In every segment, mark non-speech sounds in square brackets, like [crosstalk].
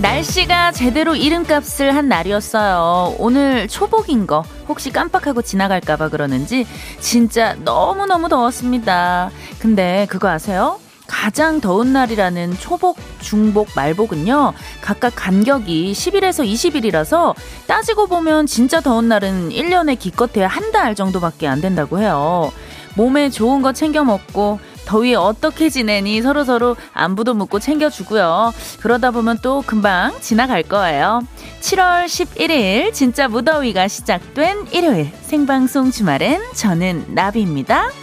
날씨가 제대로 이름값을 한 날이었어요. 오늘 초복인 거 혹시 깜빡하고 지나갈까봐 그러는지 진짜 너무너무 더웠습니다. 근데 그거 아세요? 가장 더운 날이라는 초복, 중복, 말복은요, 각각 간격이 10일에서 20일이라서 따지고 보면 진짜 더운 날은 1년에 기껏해야 한 달 정도밖에 안 된다고 해요. 몸에 좋은 거 챙겨 먹고, 더위 어떻게 지내니 서로서로 안부도 묻고 챙겨주고요. 그러다 보면 또 금방 지나갈 거예요. 7월 11일 진짜 무더위가 시작된 일요일 생방송 주말엔 저는 나비입니다.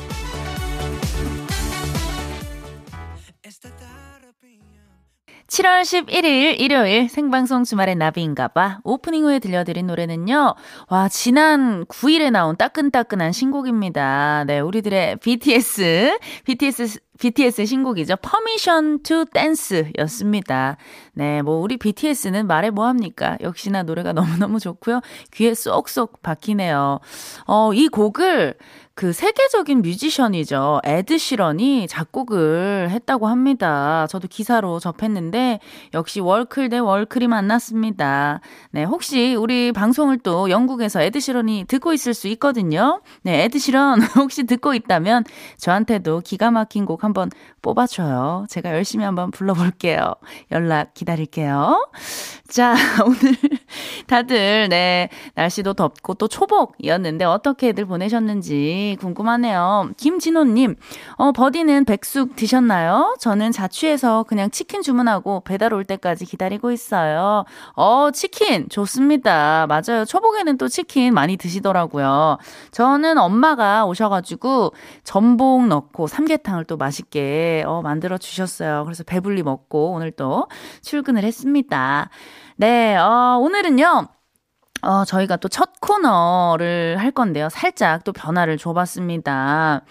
7월 11일 일요일 생방송 주말의 나비인가봐 오프닝 후에 들려드린 노래는요. 와 지난 9일에 나온 따끈따끈한 신곡입니다. 네 우리들의 BTS BTS BTS의 신곡이죠. Permission to Dance였습니다. 네, 뭐 우리 BTS는 말해 뭐 합니까? 역시나 노래가 너무너무 좋고요. 귀에 쏙쏙 박히네요. 어, 이 곡을 그 세계적인 뮤지션이죠. 에드 시런이 작곡을 했다고 합니다. 저도 기사로 접했는데 역시 월클 대 월클이 만났습니다. 네, 혹시 우리 방송을 또 영국에서 에드 시런이 듣고 있을 수 있거든요. 네, 에드 시런 [laughs] 혹시 듣고 있다면 저한테도 기가 막힌 곡 한번 뽑아줘요. 제가 열심히 한번 불러볼게요. 연락 기다릴게요. 자, [laughs] 오늘 다들 네, 날씨도 덥고 또 초복이었는데 어떻게들 보내셨는지 궁금하네요. 김진호님, 어, 버디는 백숙 드셨나요? 저는 자취해서 그냥 치킨 주문하고 배달 올 때까지 기다리고 있어요. 어, 치킨 좋습니다. 맞아요. 초복에는 또 치킨 많이 드시더라고요. 저는 엄마가 오셔가지고 전복 넣고 삼계탕을 또 맛있게 어, 만들어 주셨어요. 그래서 배불리 먹고 오늘 또 출근을 했습니다. 네, 어, 오늘은요. 어, 저희가 또 첫 코너를 할 건데요. 살짝 또 변화를 줘봤습니다.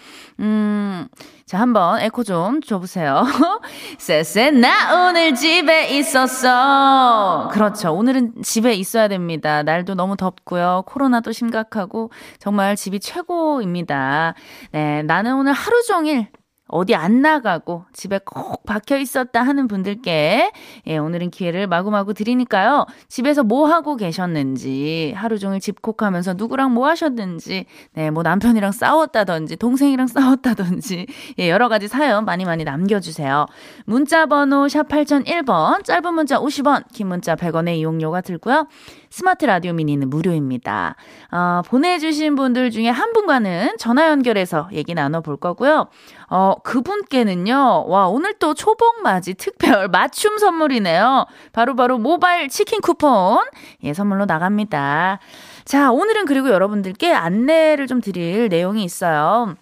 음, 자, 한번 에코 좀 줘보세요. [laughs] 쎄쎄, 나 오늘 집에 있었어. 그렇죠. 오늘은 집에 있어야 됩니다. 날도 너무 덥고요. 코로나도 심각하고, 정말 집이 최고입니다. 네, 나는 오늘 하루 종일 어디 안 나가고 집에 꼭 박혀 있었다 하는 분들께 예, 오늘은 기회를 마구마구 드리니까요. 집에서 뭐 하고 계셨는지, 하루 종일 집콕 하면서 누구랑 뭐 하셨는지, 네, 뭐 남편이랑 싸웠다든지, 동생이랑 [laughs] 싸웠다든지, 예, 여러 가지 사연 많이 많이 남겨주세요. 문자 번호 샵 8001번, 짧은 문자 50원, 긴 문자 100원의 이용료가 들고요. 스마트 라디오 미니는 무료입니다. 어, 보내주신 분들 중에 한 분과는 전화 연결해서 얘기 나눠볼 거고요. 어, 그분께는요, 와, 오늘 또 초복 맞이 특별 [laughs] 맞춤 선물이네요. 바로바로 바로 모바일 치킨 쿠폰, 예, 선물로 나갑니다. 자, 오늘은 그리고 여러분들께 안내를 좀 드릴 내용이 있어요.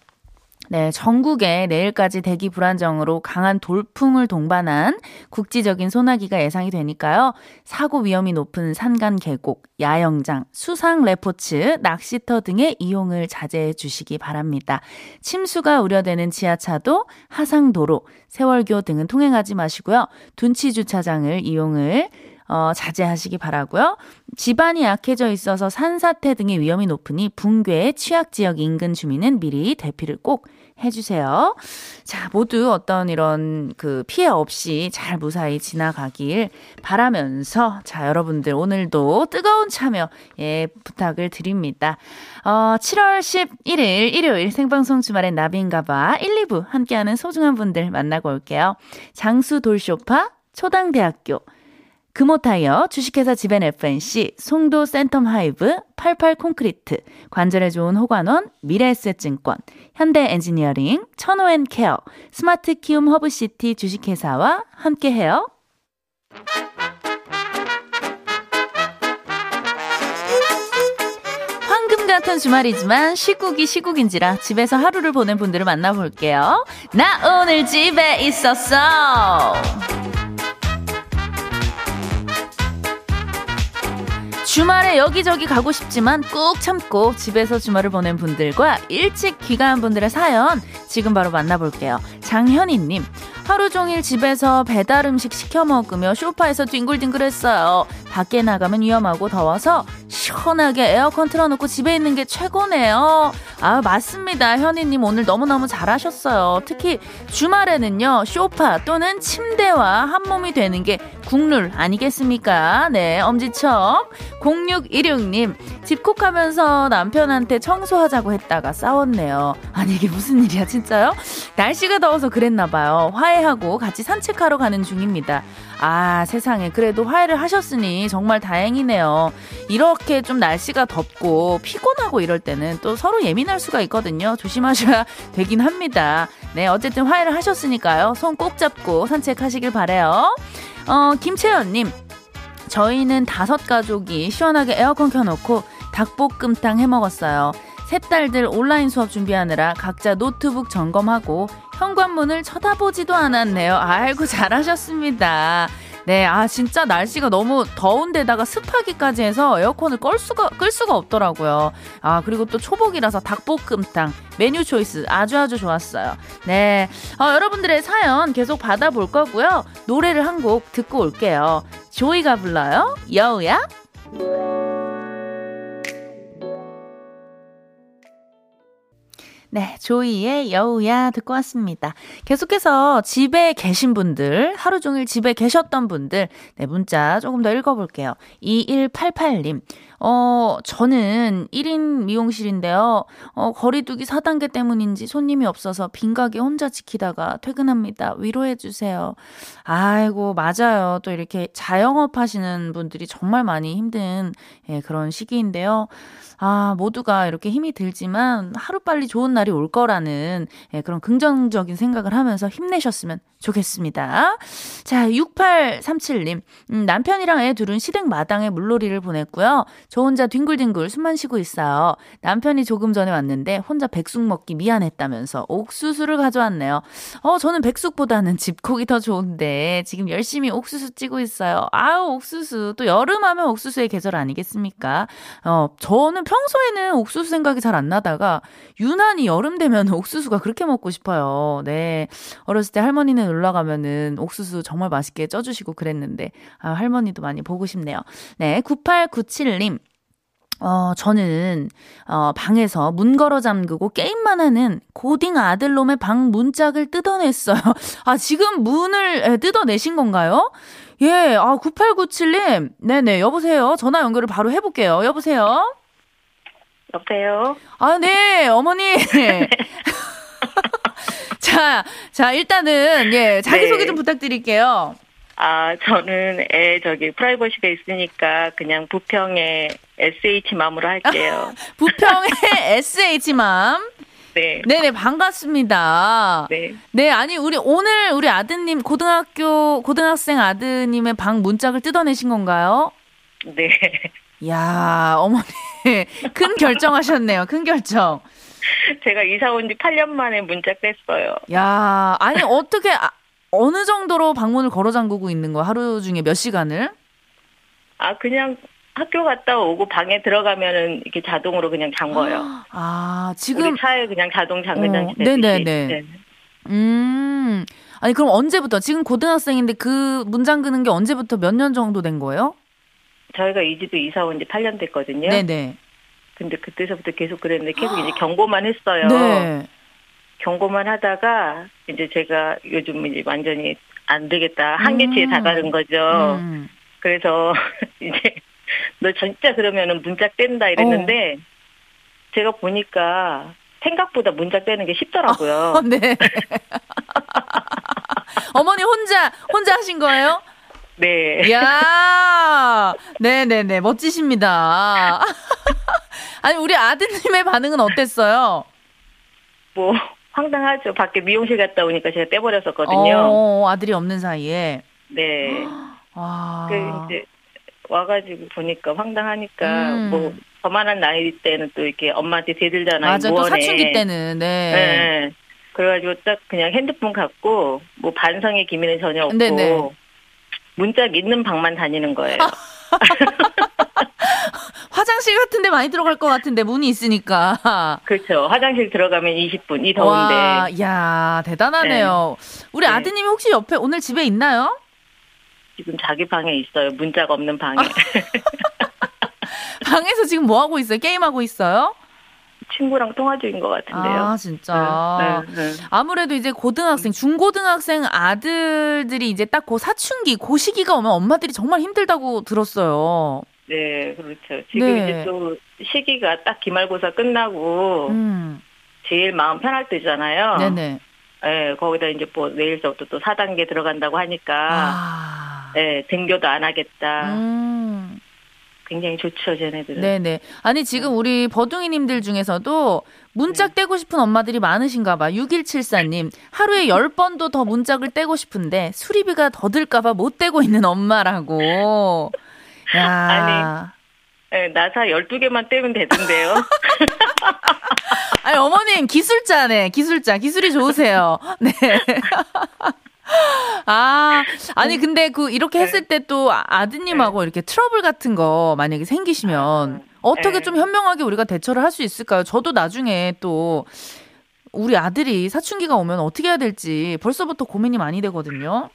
네, 전국에 내일까지 대기 불안정으로 강한 돌풍을 동반한 국지적인 소나기가 예상이 되니까요. 사고 위험이 높은 산간 계곡, 야영장, 수상 레포츠, 낚시터 등의 이용을 자제해 주시기 바랍니다. 침수가 우려되는 지하차도, 하상도로, 세월교 등은 통행하지 마시고요. 둔치 주차장을 이용을 어, 자제하시기 바라고요. 집안이 약해져 있어서 산사태 등의 위험이 높으니 붕괴 취약 지역 인근 주민은 미리 대피를 꼭 해주세요. 자, 모두 어떤 이런 그 피해 없이 잘 무사히 지나가길 바라면서 자, 여러분들 오늘도 뜨거운 참여 예, 부탁을 드립니다. 어, 7월 11일 일요일 생방송 주말엔 나비인가봐 1, 2부 함께하는 소중한 분들 만나고 올게요. 장수 돌쇼파 초당대학교 금호타이어, 주식회사 지벤 FNC, 송도 센텀 하이브, 88 콘크리트, 관절에 좋은 호관원, 미래에셋증권, 현대 엔지니어링, 천호엔케어, 스마트 키움 허브시티 주식회사와 함께해요. 황금 같은 주말이지만 시국이 시국인지라 집에서 하루를 보낸 분들을 만나볼게요. 나 오늘 집에 있었어. 주말에 여기저기 가고 싶지만 꾹 참고 집에서 주말을 보낸 분들과 일찍 귀가한 분들의 사연 지금 바로 만나볼게요. 장현희님, 하루 종일 집에서 배달 음식 시켜 먹으며 쇼파에서 뒹굴뒹굴했어요. 밖에 나가면 위험하고 더워서 시원하게 에어컨 틀어놓고 집에 있는 게 최고네요. 아, 맞습니다. 현희님 오늘 너무너무 잘하셨어요. 특히 주말에는요, 쇼파 또는 침대와 한 몸이 되는 게 국룰 아니겠습니까? 네, 엄지척. 0616님, 집콕 하면서 남편한테 청소하자고 했다가 싸웠네요. 아니, 이게 무슨 일이야, 진짜요? 날씨가 더 워서 그랬나 봐요. 화해하고 같이 산책하러 가는 중입니다. 아, 세상에. 그래도 화해를 하셨으니 정말 다행이네요. 이렇게 좀 날씨가 덥고 피곤하고 이럴 때는 또 서로 예민할 수가 있거든요. 조심하셔야 [laughs] 되긴 합니다. 네, 어쨌든 화해를 하셨으니까요. 손 꼭 잡고 산책하시길 바래요. 어, 김채연님. 저희는 다섯 가족이 시원하게 에어컨 켜놓고 닭볶음탕 해 먹었어요. 세 딸들 온라인 수업 준비하느라 각자 노트북 점검하고 현관문을 쳐다보지도 않았네요. 아이고, 잘하셨습니다. 네, 아, 진짜 날씨가 너무 더운데다가 습하기까지 해서 에어컨을 끌 수가, 끌 수가 없더라고요. 아, 그리고 또 초복이라서 닭볶음탕, 메뉴 초이스 아주 아주 좋았어요. 네. 어, 여러분들의 사연 계속 받아볼 거고요. 노래를 한 곡 듣고 올게요. 조이가 불러요. 여우야? 네, 조이의 여우야 듣고 왔습니다. 계속해서 집에 계신 분들, 하루 종일 집에 계셨던 분들, 네, 문자 조금 더 읽어볼게요. 2188님, 어, 저는 1인 미용실인데요. 어, 거리두기 4단계 때문인지 손님이 없어서 빈 가게 혼자 지키다가 퇴근합니다. 위로해주세요. 아이고, 맞아요. 또 이렇게 자영업 하시는 분들이 정말 많이 힘든 예, 그런 시기인데요. 아, 모두가 이렇게 힘이 들지만 하루빨리 좋은 날이 올 거라는 예, 그런 긍정적인 생각을 하면서 힘내셨으면 좋겠습니다. 자, 6837님. 음, 남편이랑 애 둘은 시댁 마당에 물놀이를 보냈고요. 저 혼자 뒹굴뒹굴 숨만 쉬고 있어요. 남편이 조금 전에 왔는데 혼자 백숙 먹기 미안했다면서 옥수수를 가져왔네요. 어, 저는 백숙보다는 집콕이 더 좋은데 지금 열심히 옥수수 찌고 있어요. 아우, 옥수수. 또 여름 하면 옥수수의 계절 아니겠습니까? 어, 저는 평소에는 옥수수 생각이 잘 안 나다가 유난히 여름 되면 [laughs] 옥수수가 그렇게 먹고 싶어요. 네. 어렸을 때 할머니는 놀러 가면은 옥수수 정말 맛있게 쪄주시고 그랬는데, 아, 할머니도 많이 보고 싶네요. 네. 9897님. 어, 저는, 어, 방에서 문 걸어 잠그고 게임만 하는 고딩 아들놈의 방 문짝을 뜯어냈어요. [laughs] 아, 지금 문을 뜯어내신 건가요? 예, 아, 9897님. 네네, 여보세요. 전화 연결을 바로 해볼게요. 여보세요? 여보세요? 아, 네, 어머니. [laughs] [laughs] 자, 자, 일단은, 예, 자기소개 네. 좀 부탁드릴게요. 아, 저는 애 저기 프라이버시가 있으니까 그냥 부평의 SH맘으로 할게요. [laughs] 부평의 SH맘. 네. 네네, 반갑습니다. 네. 네, 아니, 우리, 오늘 우리 아드님, 고등학교, 고등학생 아드님의 방 문짝을 뜯어내신 건가요? 네. 이야, 어머니. [laughs] 큰 결정하셨네요. 큰 결정. 제가 이사 온 지 8년 만에 문짝 뺐어요. 야, 아니, 어떻게, 아, 어느 정도로 방문을 걸어 잠그고 있는 거야? 하루 중에 몇 시간을? 아, 그냥 학교 갔다 오고 방에 들어가면은 이렇게 자동으로 그냥 잠궈요. [gasps] 아, 지금, 차에 그냥 자동 잠근 어, 장치 되듯이. 네네네. 네. 음, 아니, 그럼 언제부터? 지금 고등학생인데 그문 잠그는 게 언제부터 몇 년 정도 된 거예요? 저희가 이 집에 이사 온 지 8년 됐거든요. 네네. 근데 그때서부터 계속 그랬는데 계속 이제 경고만 했어요. 네. 경고만 하다가 이제 제가 요즘 이제 완전히 안 되겠다 한계치에 음. 다가른 거죠. 음. 그래서 [laughs] 이제 너 진짜 그러면은 문짝 뗀다 이랬는데 어. 제가 보니까 생각보다 문짝 떼는 게 쉽더라고요. 어, 네. [laughs] 어머니 혼자, 혼자 하신 거예요? 네. 이야, [laughs] 네네네, 멋지십니다. [laughs] 아니, 우리 아드님의 반응은 어땠어요? 뭐 황당하죠. 밖에 미용실 갔다 오니까 제가 떼버렸었거든요. 어, 아들이 없는 사이에. 네. [gasps] 와. 그 이제 와가지고 보니까 황당하니까 음. 뭐 저만한 나이 때는 또 이렇게 엄마한테 대들잖아요. 맞아, 또. 사춘기 때는, 네. 네. 그래가지고 딱 그냥 핸드폰 갖고 뭐 반성의 기미는 전혀 없고 네네. 문짝 있는 방만 다니는 거예요. [laughs] 화장실 같은 데 많이 들어갈 것 같은데, 문이 있으니까. 그렇죠. 화장실 들어가면 20분 이 더운데 와, 야 대단하네요. 우리 네. 아드님이 혹시 옆에 오늘 집에 있나요? 지금 자기 방에 있어요. 문짝 없는 방에. [laughs] 방에서 지금 뭐 하고 있어요? 게임 하고 있어요? 친구랑 통화 중인 것 같은데요. 아, 진짜. 네, 네, 네. 아무래도 이제 고등학생, 중고등학생 아들들이 이제 딱그 사춘기, 그 시기가 오면 엄마들이 정말 힘들다고 들었어요. 네, 그렇죠. 지금 네. 이제 또 시기가 딱 기말고사 끝나고 음. 제일 마음 편할 때잖아요. 네네. 네, 거기다 이제 뭐 내일서부터 또 4단계 들어간다고 하니까 아. 네, 등교도 안 하겠다. 음. 굉장히 좋죠, 쟤네들은. 네네. 아니, 지금 네. 우리 버둥이님들 중에서도 문짝 네. 떼고 싶은 엄마들이 많으신가 봐. 6174님. 하루에 10번도 더 문짝을 떼고 싶은데 수리비가 더 들까 봐 못 떼고 있는 엄마라고. 야. 아니. 네, 나사 12개만 떼면 되던데요. [laughs] 아니, 어머님, 기술자네, 기술자. 기술이 좋으세요. 네. [laughs] [gasps] 아, 아니, 근데 그, 이렇게 했을 때 또 아드님하고 네. 이렇게 트러블 같은 거 만약에 생기시면 어떻게 네. 좀 현명하게 우리가 대처를 할 수 있을까요? 저도 나중에 또 우리 아들이 사춘기가 오면 어떻게 해야 될지 벌써부터 고민이 많이 되거든요.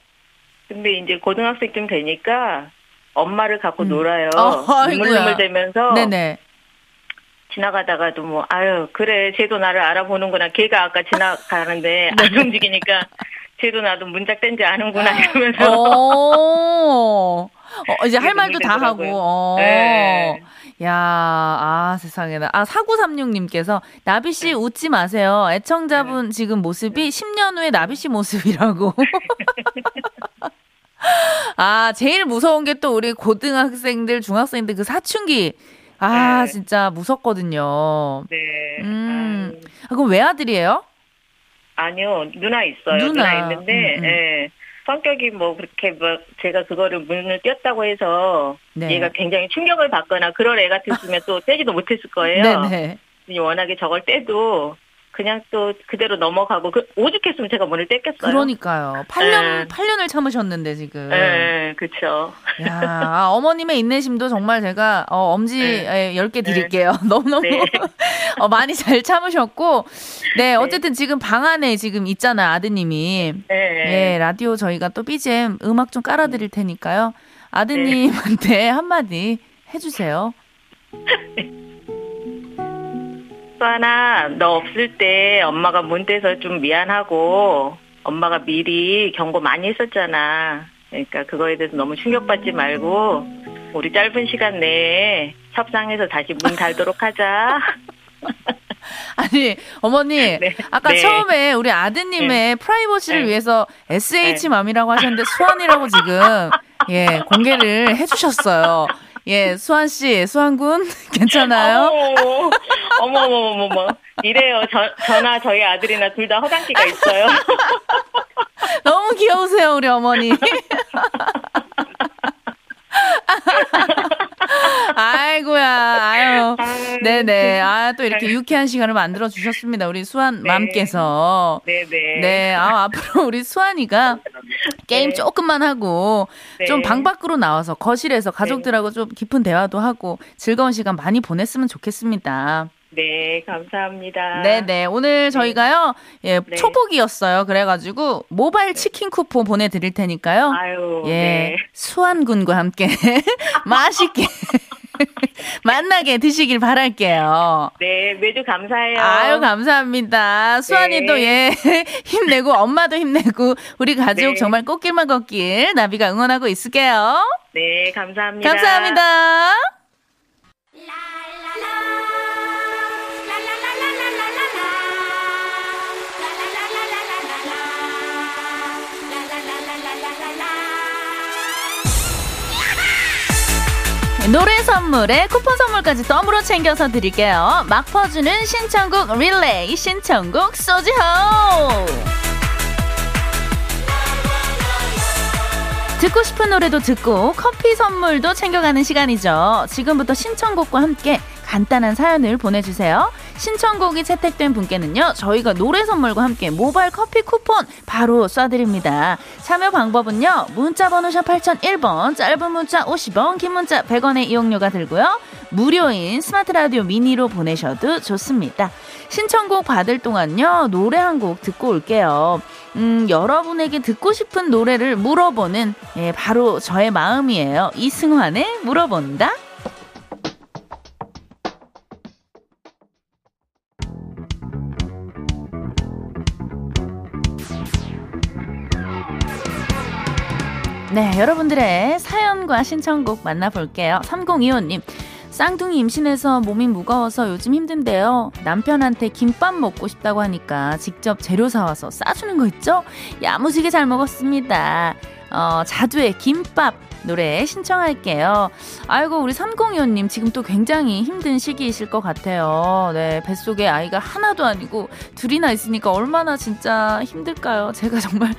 근데 이제 고등학생쯤 되니까 엄마를 갖고 음. 놀아요. 어, 눈물눈물 대면서. 네네. 지나가다가도 뭐 아유 그래 쟤도 나를 알아보는구나 걔가 아까 지나가는데 [laughs] 네. 안 움직이니까 쟤도 나도 문짝 뗀지 아는구나 이러면서 어, 어 이제 할 말도 다 하고 어. 네. 야, 아, 세상에나. 아, 4936님께서, 나비씨 네. 웃지 마세요. 애청자분 네. 지금 모습이 10년 후에 나비씨 모습이라고. [laughs] 아, 제일 무서운 게 또 우리 고등학생들, 중학생들 그 사춘기. 아, 네. 진짜 무섭거든요. 네. 음. 아, 그럼 외아들이에요? 아니요, 누나 있어요. 누나, 누나 있는데, 음, 음. 예. 성격이 뭐 그렇게 뭐 제가 그거를 문을 띄었다고 해서 네. 얘가 굉장히 충격을 받거나 그런 애 같았으면 또 [laughs] 떼지도 못했을 거예요. 네네. 워낙에 저걸 떼도 그냥 또 그대로 넘어가고 그 오죽했으면 제가 문을 뗐겠어요. 그러니까요. 8년 네. 8년을 참으셨는데 지금. 네, 그렇죠. 야, 아, 어머님의 인내심도 정말 제가 어, 엄지 네. 10개 드릴게요. 네. [laughs] 너무너무 네. 어, 많이 잘 참으셨고 네, 네, 어쨌든 지금 방 안에 지금 있잖아, 아드님이. 네. 예, 라디오 저희가 또 BGM 음악 좀 깔아 드릴 테니까요. 아드님한테 한마디 해 주세요. [laughs] 수아나, 너 없을 때 엄마가 문 떼서 좀 미안하고 엄마가 미리 경고 많이 했었잖아. 그러니까 그거에 대해서 너무 충격받지 말고 우리 짧은 시간 내에 협상해서 다시 문 달도록 하자. [laughs] 아니 어머니 [laughs] 네. 아까 네. 처음에 우리 아드님의 네. 프라이버시를 네. 위해서 SH 맘이라고 하셨는데 수환이라고 지금 예 공개를 해주셨어요. 예, 수환 씨, 수환 군 [laughs] 괜찮아요? 어머, 어머, 어머, 어머, 이래요. 저, 저나 저희 아들이나 둘 다 허당기가 있어요. [laughs] 너무 귀여우세요, 우리 어머니. [laughs] 아이고야, 아유. 네네. 아, 또 이렇게 유쾌한 시간을 만들어 주셨습니다. 우리 수환 네. 맘께서. 네네. 네. 아, 앞으로 우리 수환이가 게임 네. 조금만 하고 네. 좀방 밖으로 나와서 거실에서 가족들하고 좀 깊은 대화도 하고 즐거운 시간 많이 보냈으면 좋겠습니다. 네, 감사합니다. 네 네. 오늘 네. 저희가요, 예, 네. 초복이었어요. 그래가지고, 모바일 네. 치킨 쿠폰 보내드릴 테니까요. 아유, 예, 네. 수환군과 함께 [laughs] 맛있게 [laughs] [laughs] 만나게 드시길 바랄게요. 네, 매주 감사해요. 아유, 감사합니다. 수환이도 네. 예, [laughs] 힘내고, 엄마도 힘내고, 우리 가족 네. 정말 꽃길만 걷길 나비가 응원하고 있을게요. 네, 감사합니다. 감사합니다. 노래 선물에 쿠폰 선물까지 더불어 챙겨서 드릴게요. 막 퍼주는 신청곡 릴레이 신청곡 소지호 듣고 싶은 노래도 듣고 커피 선물도 챙겨가는 시간이죠. 지금부터 신청곡과 함께 간단한 사연을 보내주세요. 신청곡이 채택된 분께는요, 저희가 노래 선물과 함께 모바일 커피 쿠폰 바로 쏴드립니다. 참여 방법은요, 문자번호 샵 8001번, 짧은 문자 50원, 긴 문자 100원의 이용료가 들고요, 무료인 스마트 라디오 미니로 보내셔도 좋습니다. 신청곡 받을 동안요, 노래 한 곡 듣고 올게요. 음, 여러분에게 듣고 싶은 노래를 물어보는, 예, 바로 저의 마음이에요. 이승환의 물어본다? 네, 여러분들의 사연과 신청곡 만나볼게요. 3025님. 쌍둥이 임신해서 몸이 무거워서 요즘 힘든데요. 남편한테 김밥 먹고 싶다고 하니까 직접 재료 사와서 싸주는 거 있죠? 야무지게 잘 먹었습니다. 어, 자두의 김밥 노래 신청할게요. 아이고, 우리 3025님 지금 또 굉장히 힘든 시기이실 것 같아요. 네, 뱃속에 아이가 하나도 아니고 둘이나 있으니까 얼마나 진짜 힘들까요? 제가 정말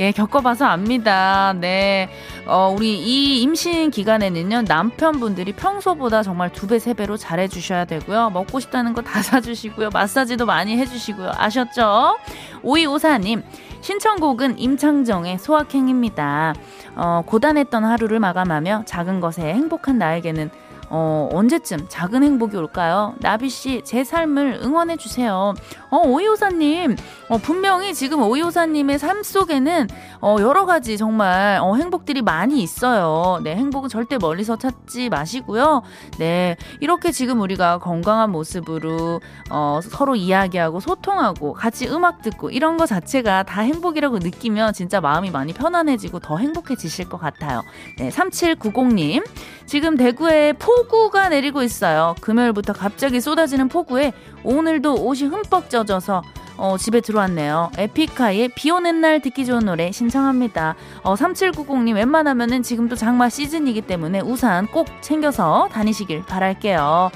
예, 겪어봐서 압니다. 네. 어, 우리 이 임신 기간에는요, 남편분들이 평소보다 정말 두 배, 세 배로 잘해주셔야 되고요. 먹고 싶다는 거 다 [laughs] 사주시고요. 마사지도 많이 해주시고요. 아셨죠? 오이오사님, 신청곡은 임창정의 소확행입니다. 어, 고단했던 하루를 마감하며 작은 것에 행복한 나에게는 어, 언제쯤 작은 행복이 올까요? 나비씨, 제 삶을 응원해주세요. 어, 오이호사님, 어, 분명히 지금 오이호사님의 삶 속에는, 어, 여러 가지 정말, 어, 행복들이 많이 있어요. 네, 행복은 절대 멀리서 찾지 마시고요. 네, 이렇게 지금 우리가 건강한 모습으로, 어, 서로 이야기하고 소통하고 같이 음악 듣고 이런 거 자체가 다 행복이라고 느끼면 진짜 마음이 많이 편안해지고 더 행복해지실 것 같아요. 네, 3790님, 지금 대구에 폭우가 내리고 있어요. 금요일부터 갑자기 쏟아지는 폭우에 오늘도 옷이 흠뻑 젖어서 어, 집에 들어왔네요. 에픽하이의 비 오는 날 듣기 좋은 노래 신청합니다. 어, 3790님 웬만하면은 지금도 장마 시즌이기 때문에 우산 꼭 챙겨서 다니시길 바랄게요.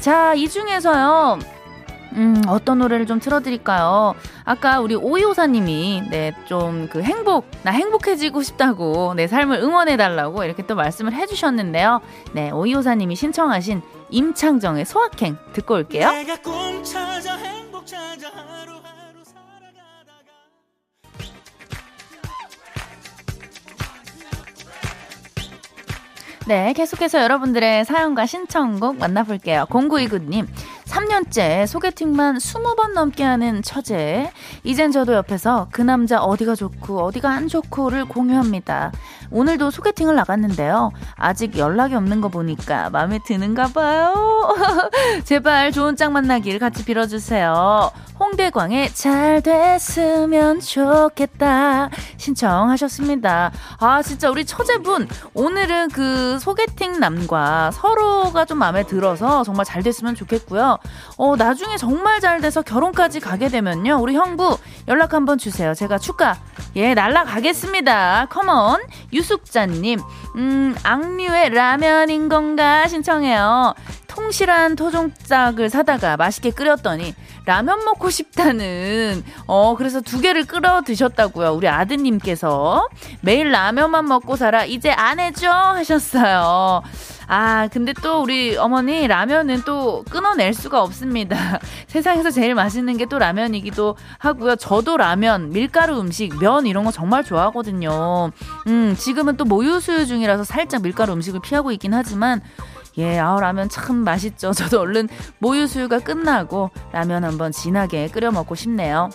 자, 이 중에서요. 음, 어떤 노래를 좀 틀어드릴까요? 아까 우리 오이호사님이, 네, 좀 그 행복, 나 행복해지고 싶다고, 내 삶을 응원해달라고 이렇게 또 말씀을 해주셨는데요. 네, 오이호사님이 신청하신 임창정의 소확행 듣고 올게요. 네, 계속해서 여러분들의 사연과 신청곡 만나볼게요. 0929님, 3년째 소개팅만 20번 넘게 하는 처제. 이젠 저도 옆에서 그 남자 어디가 좋고 어디가 안 좋고를 공유합니다. 오늘도 소개팅을 나갔는데요. 아직 연락이 없는 거 보니까 마음에 드는가 봐요. [laughs] 제발 좋은 짝 만나길 같이 빌어주세요. 홍대광의 잘 됐으면 좋겠다 신청하셨습니다. 아 진짜 우리 처제분 오늘은 그 소개팅 남과 서로가 좀 마음에 들어서 정말 잘 됐으면 좋겠고요. 어 나중에 정말 잘 돼서 결혼까지 가게 되면요 우리 형부 연락 한번 주세요. 제가 축가 예 날라가겠습니다. 컴온 유숙자님 음 악뮤의 라면인 건가 신청해요. 통실한 토종닭을 사다가 맛있게 끓였더니 라면 먹고 싶다는 어 그래서 두 개를 끓여 드셨다고요. 우리 아드님께서 매일 라면만 먹고 살아 이제 안 해줘 하셨어요. 아, 근데 또 우리 어머니 라면은 또 끊어낼 수가 없습니다. [laughs] 세상에서 제일 맛있는 게 또 라면이기도 하고요. 저도 라면, 밀가루 음식, 면 이런 거 정말 좋아하거든요. 음, 지금은 또 모유 수유 중이라서 살짝 밀가루 음식을 피하고 있긴 하지만 예, 아우 라면 참 맛있죠. [laughs] 저도 얼른 모유 수유가 끝나고 라면 한번 진하게 끓여 먹고 싶네요.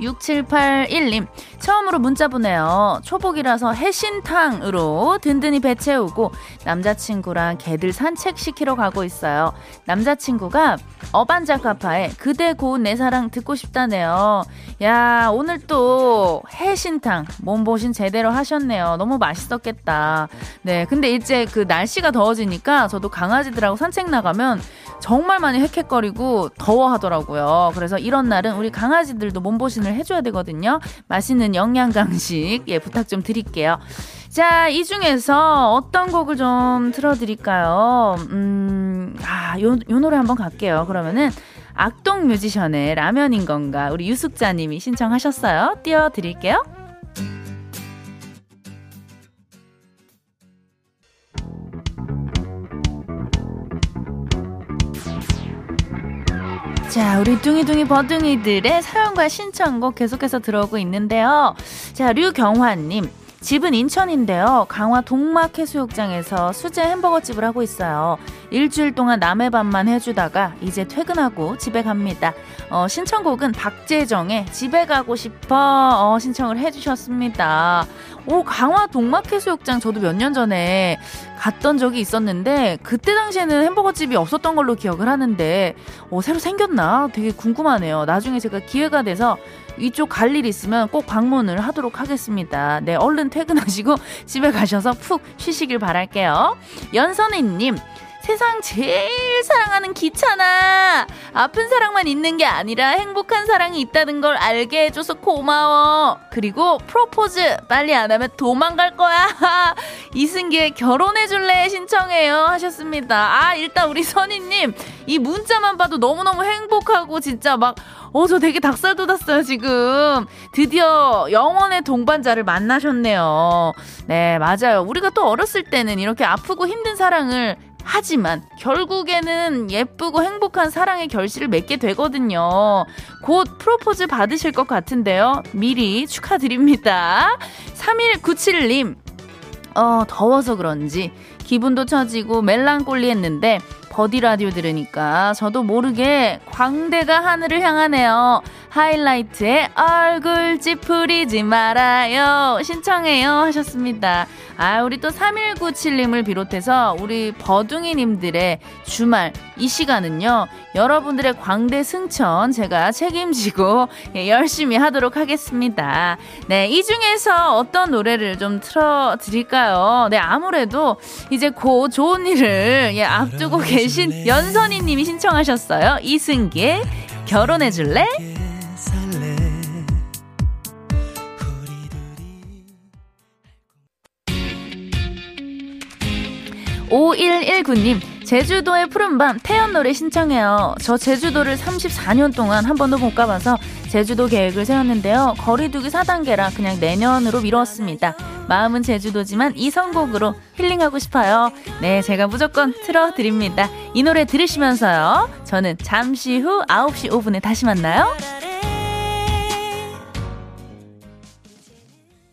6781님, 처음으로 문자 보내요. 초복이라서 해신탕으로 든든히 배 채우고 남자친구랑 개들 산책시키러 가고 있어요. 남자친구가 어반자카파에 그대 고운 내 사랑 듣고 싶다네요. 야, 오늘 또 해신탕 몸보신 제대로 하셨네요. 너무 맛있었겠다. 네, 근데 이제 그 날씨가 더워지니까 저도 강아지들하고 산책 나가면 정말 많이 헥헥거리고 더워하더라고요. 그래서 이런 날은 우리 강아지들도 몸보신 을 해줘야 되거든요. 맛있는 영양 강식 예 부탁 좀 드릴게요. 자, 이 중에서 어떤 곡을 좀 틀어드릴까요? 음, 아, 요, 요 노래 한번 갈게요. 그러면은 악동 뮤지션의 라면인 건가 우리 유숙자님이 신청하셨어요. 띄워드릴게요. 자, 우리 둥이둥이 버둥이들의 사연과 신청곡 계속해서 들어오고 있는데요. 자, 류경환님. 집은 인천인데요. 강화 동막 해수욕장에서 수제 햄버거집을 하고 있어요. 일주일 동안 남의 밥만 해주다가 이제 퇴근하고 집에 갑니다. 어, 신청곡은 박재정의 집에 가고 싶어 어, 신청을 해주셨습니다. 오, 강화 동막해수욕장 저도 몇 년 전에 갔던 적이 있었는데 그때 당시에는 햄버거 집이 없었던 걸로 기억을 하는데 오, 새로 생겼나? 되게 궁금하네요. 나중에 제가 기회가 돼서 이쪽 갈 일 있으면 꼭 방문을 하도록 하겠습니다. 네, 얼른 퇴근하시고 [laughs] 집에 가셔서 푹 쉬시길 바랄게요. 연선희님, 세상 제일 사랑하는 기차나 아픈 사랑만 있는 게 아니라 행복한 사랑이 있다는 걸 알게 해줘서 고마워. 그리고 프로포즈 빨리 안 하면 도망갈 거야. [laughs] 이승기의 결혼해줄래 신청해요 하셨습니다. 아 일단 우리 선희님 이 문자만 봐도 너무너무 행복하고 진짜 막 어, 저 되게 닭살 돋았어요, 지금. 드디어 영원의 동반자를 만나셨네요. 네, 맞아요. 우리가 또 어렸을 때는 이렇게 아프고 힘든 사랑을 하지만 결국에는 예쁘고 행복한 사랑의 결실을 맺게 되거든요. 곧 프로포즈 받으실 것 같은데요. 미리 축하드립니다. 3197님, 어, 더워서 그런지 기분도 처지고 멜랑꼴리 했는데 버디 라디오 들으니까 저도 모르게 광대가 하늘을 향하네요. 하이라이트의 얼굴 찌푸리지 말아요. 신청해요. 하셨습니다. 아, 우리 또 3197님을 비롯해서 우리 버둥이님들의 주말 이 시간은요, 여러분들의 광대 승천 제가 책임지고 [laughs] 예, 열심히 하도록 하겠습니다. 네, 이 중에서 어떤 노래를 좀 틀어드릴까요? 네, 아무래도 이제 곧 좋은 일을 예, 앞두고 계신 연선이 님이 신청하셨어요. 이승기의 결혼해줄래? 5119님, 제주도의 푸른밤 태연 노래 신청해요. 저 제주도를 34년 동안 한 번도 못 가봐서 제주도 계획을 세웠는데요. 거리두기 4단계라 그냥 내년으로 미뤘습니다. 마음은 제주도지만 이 선곡으로 힐링하고 싶어요. 네, 제가 무조건 틀어드립니다. 이 노래 들으시면서요. 저는 잠시 후 9시 5분에 다시 만나요.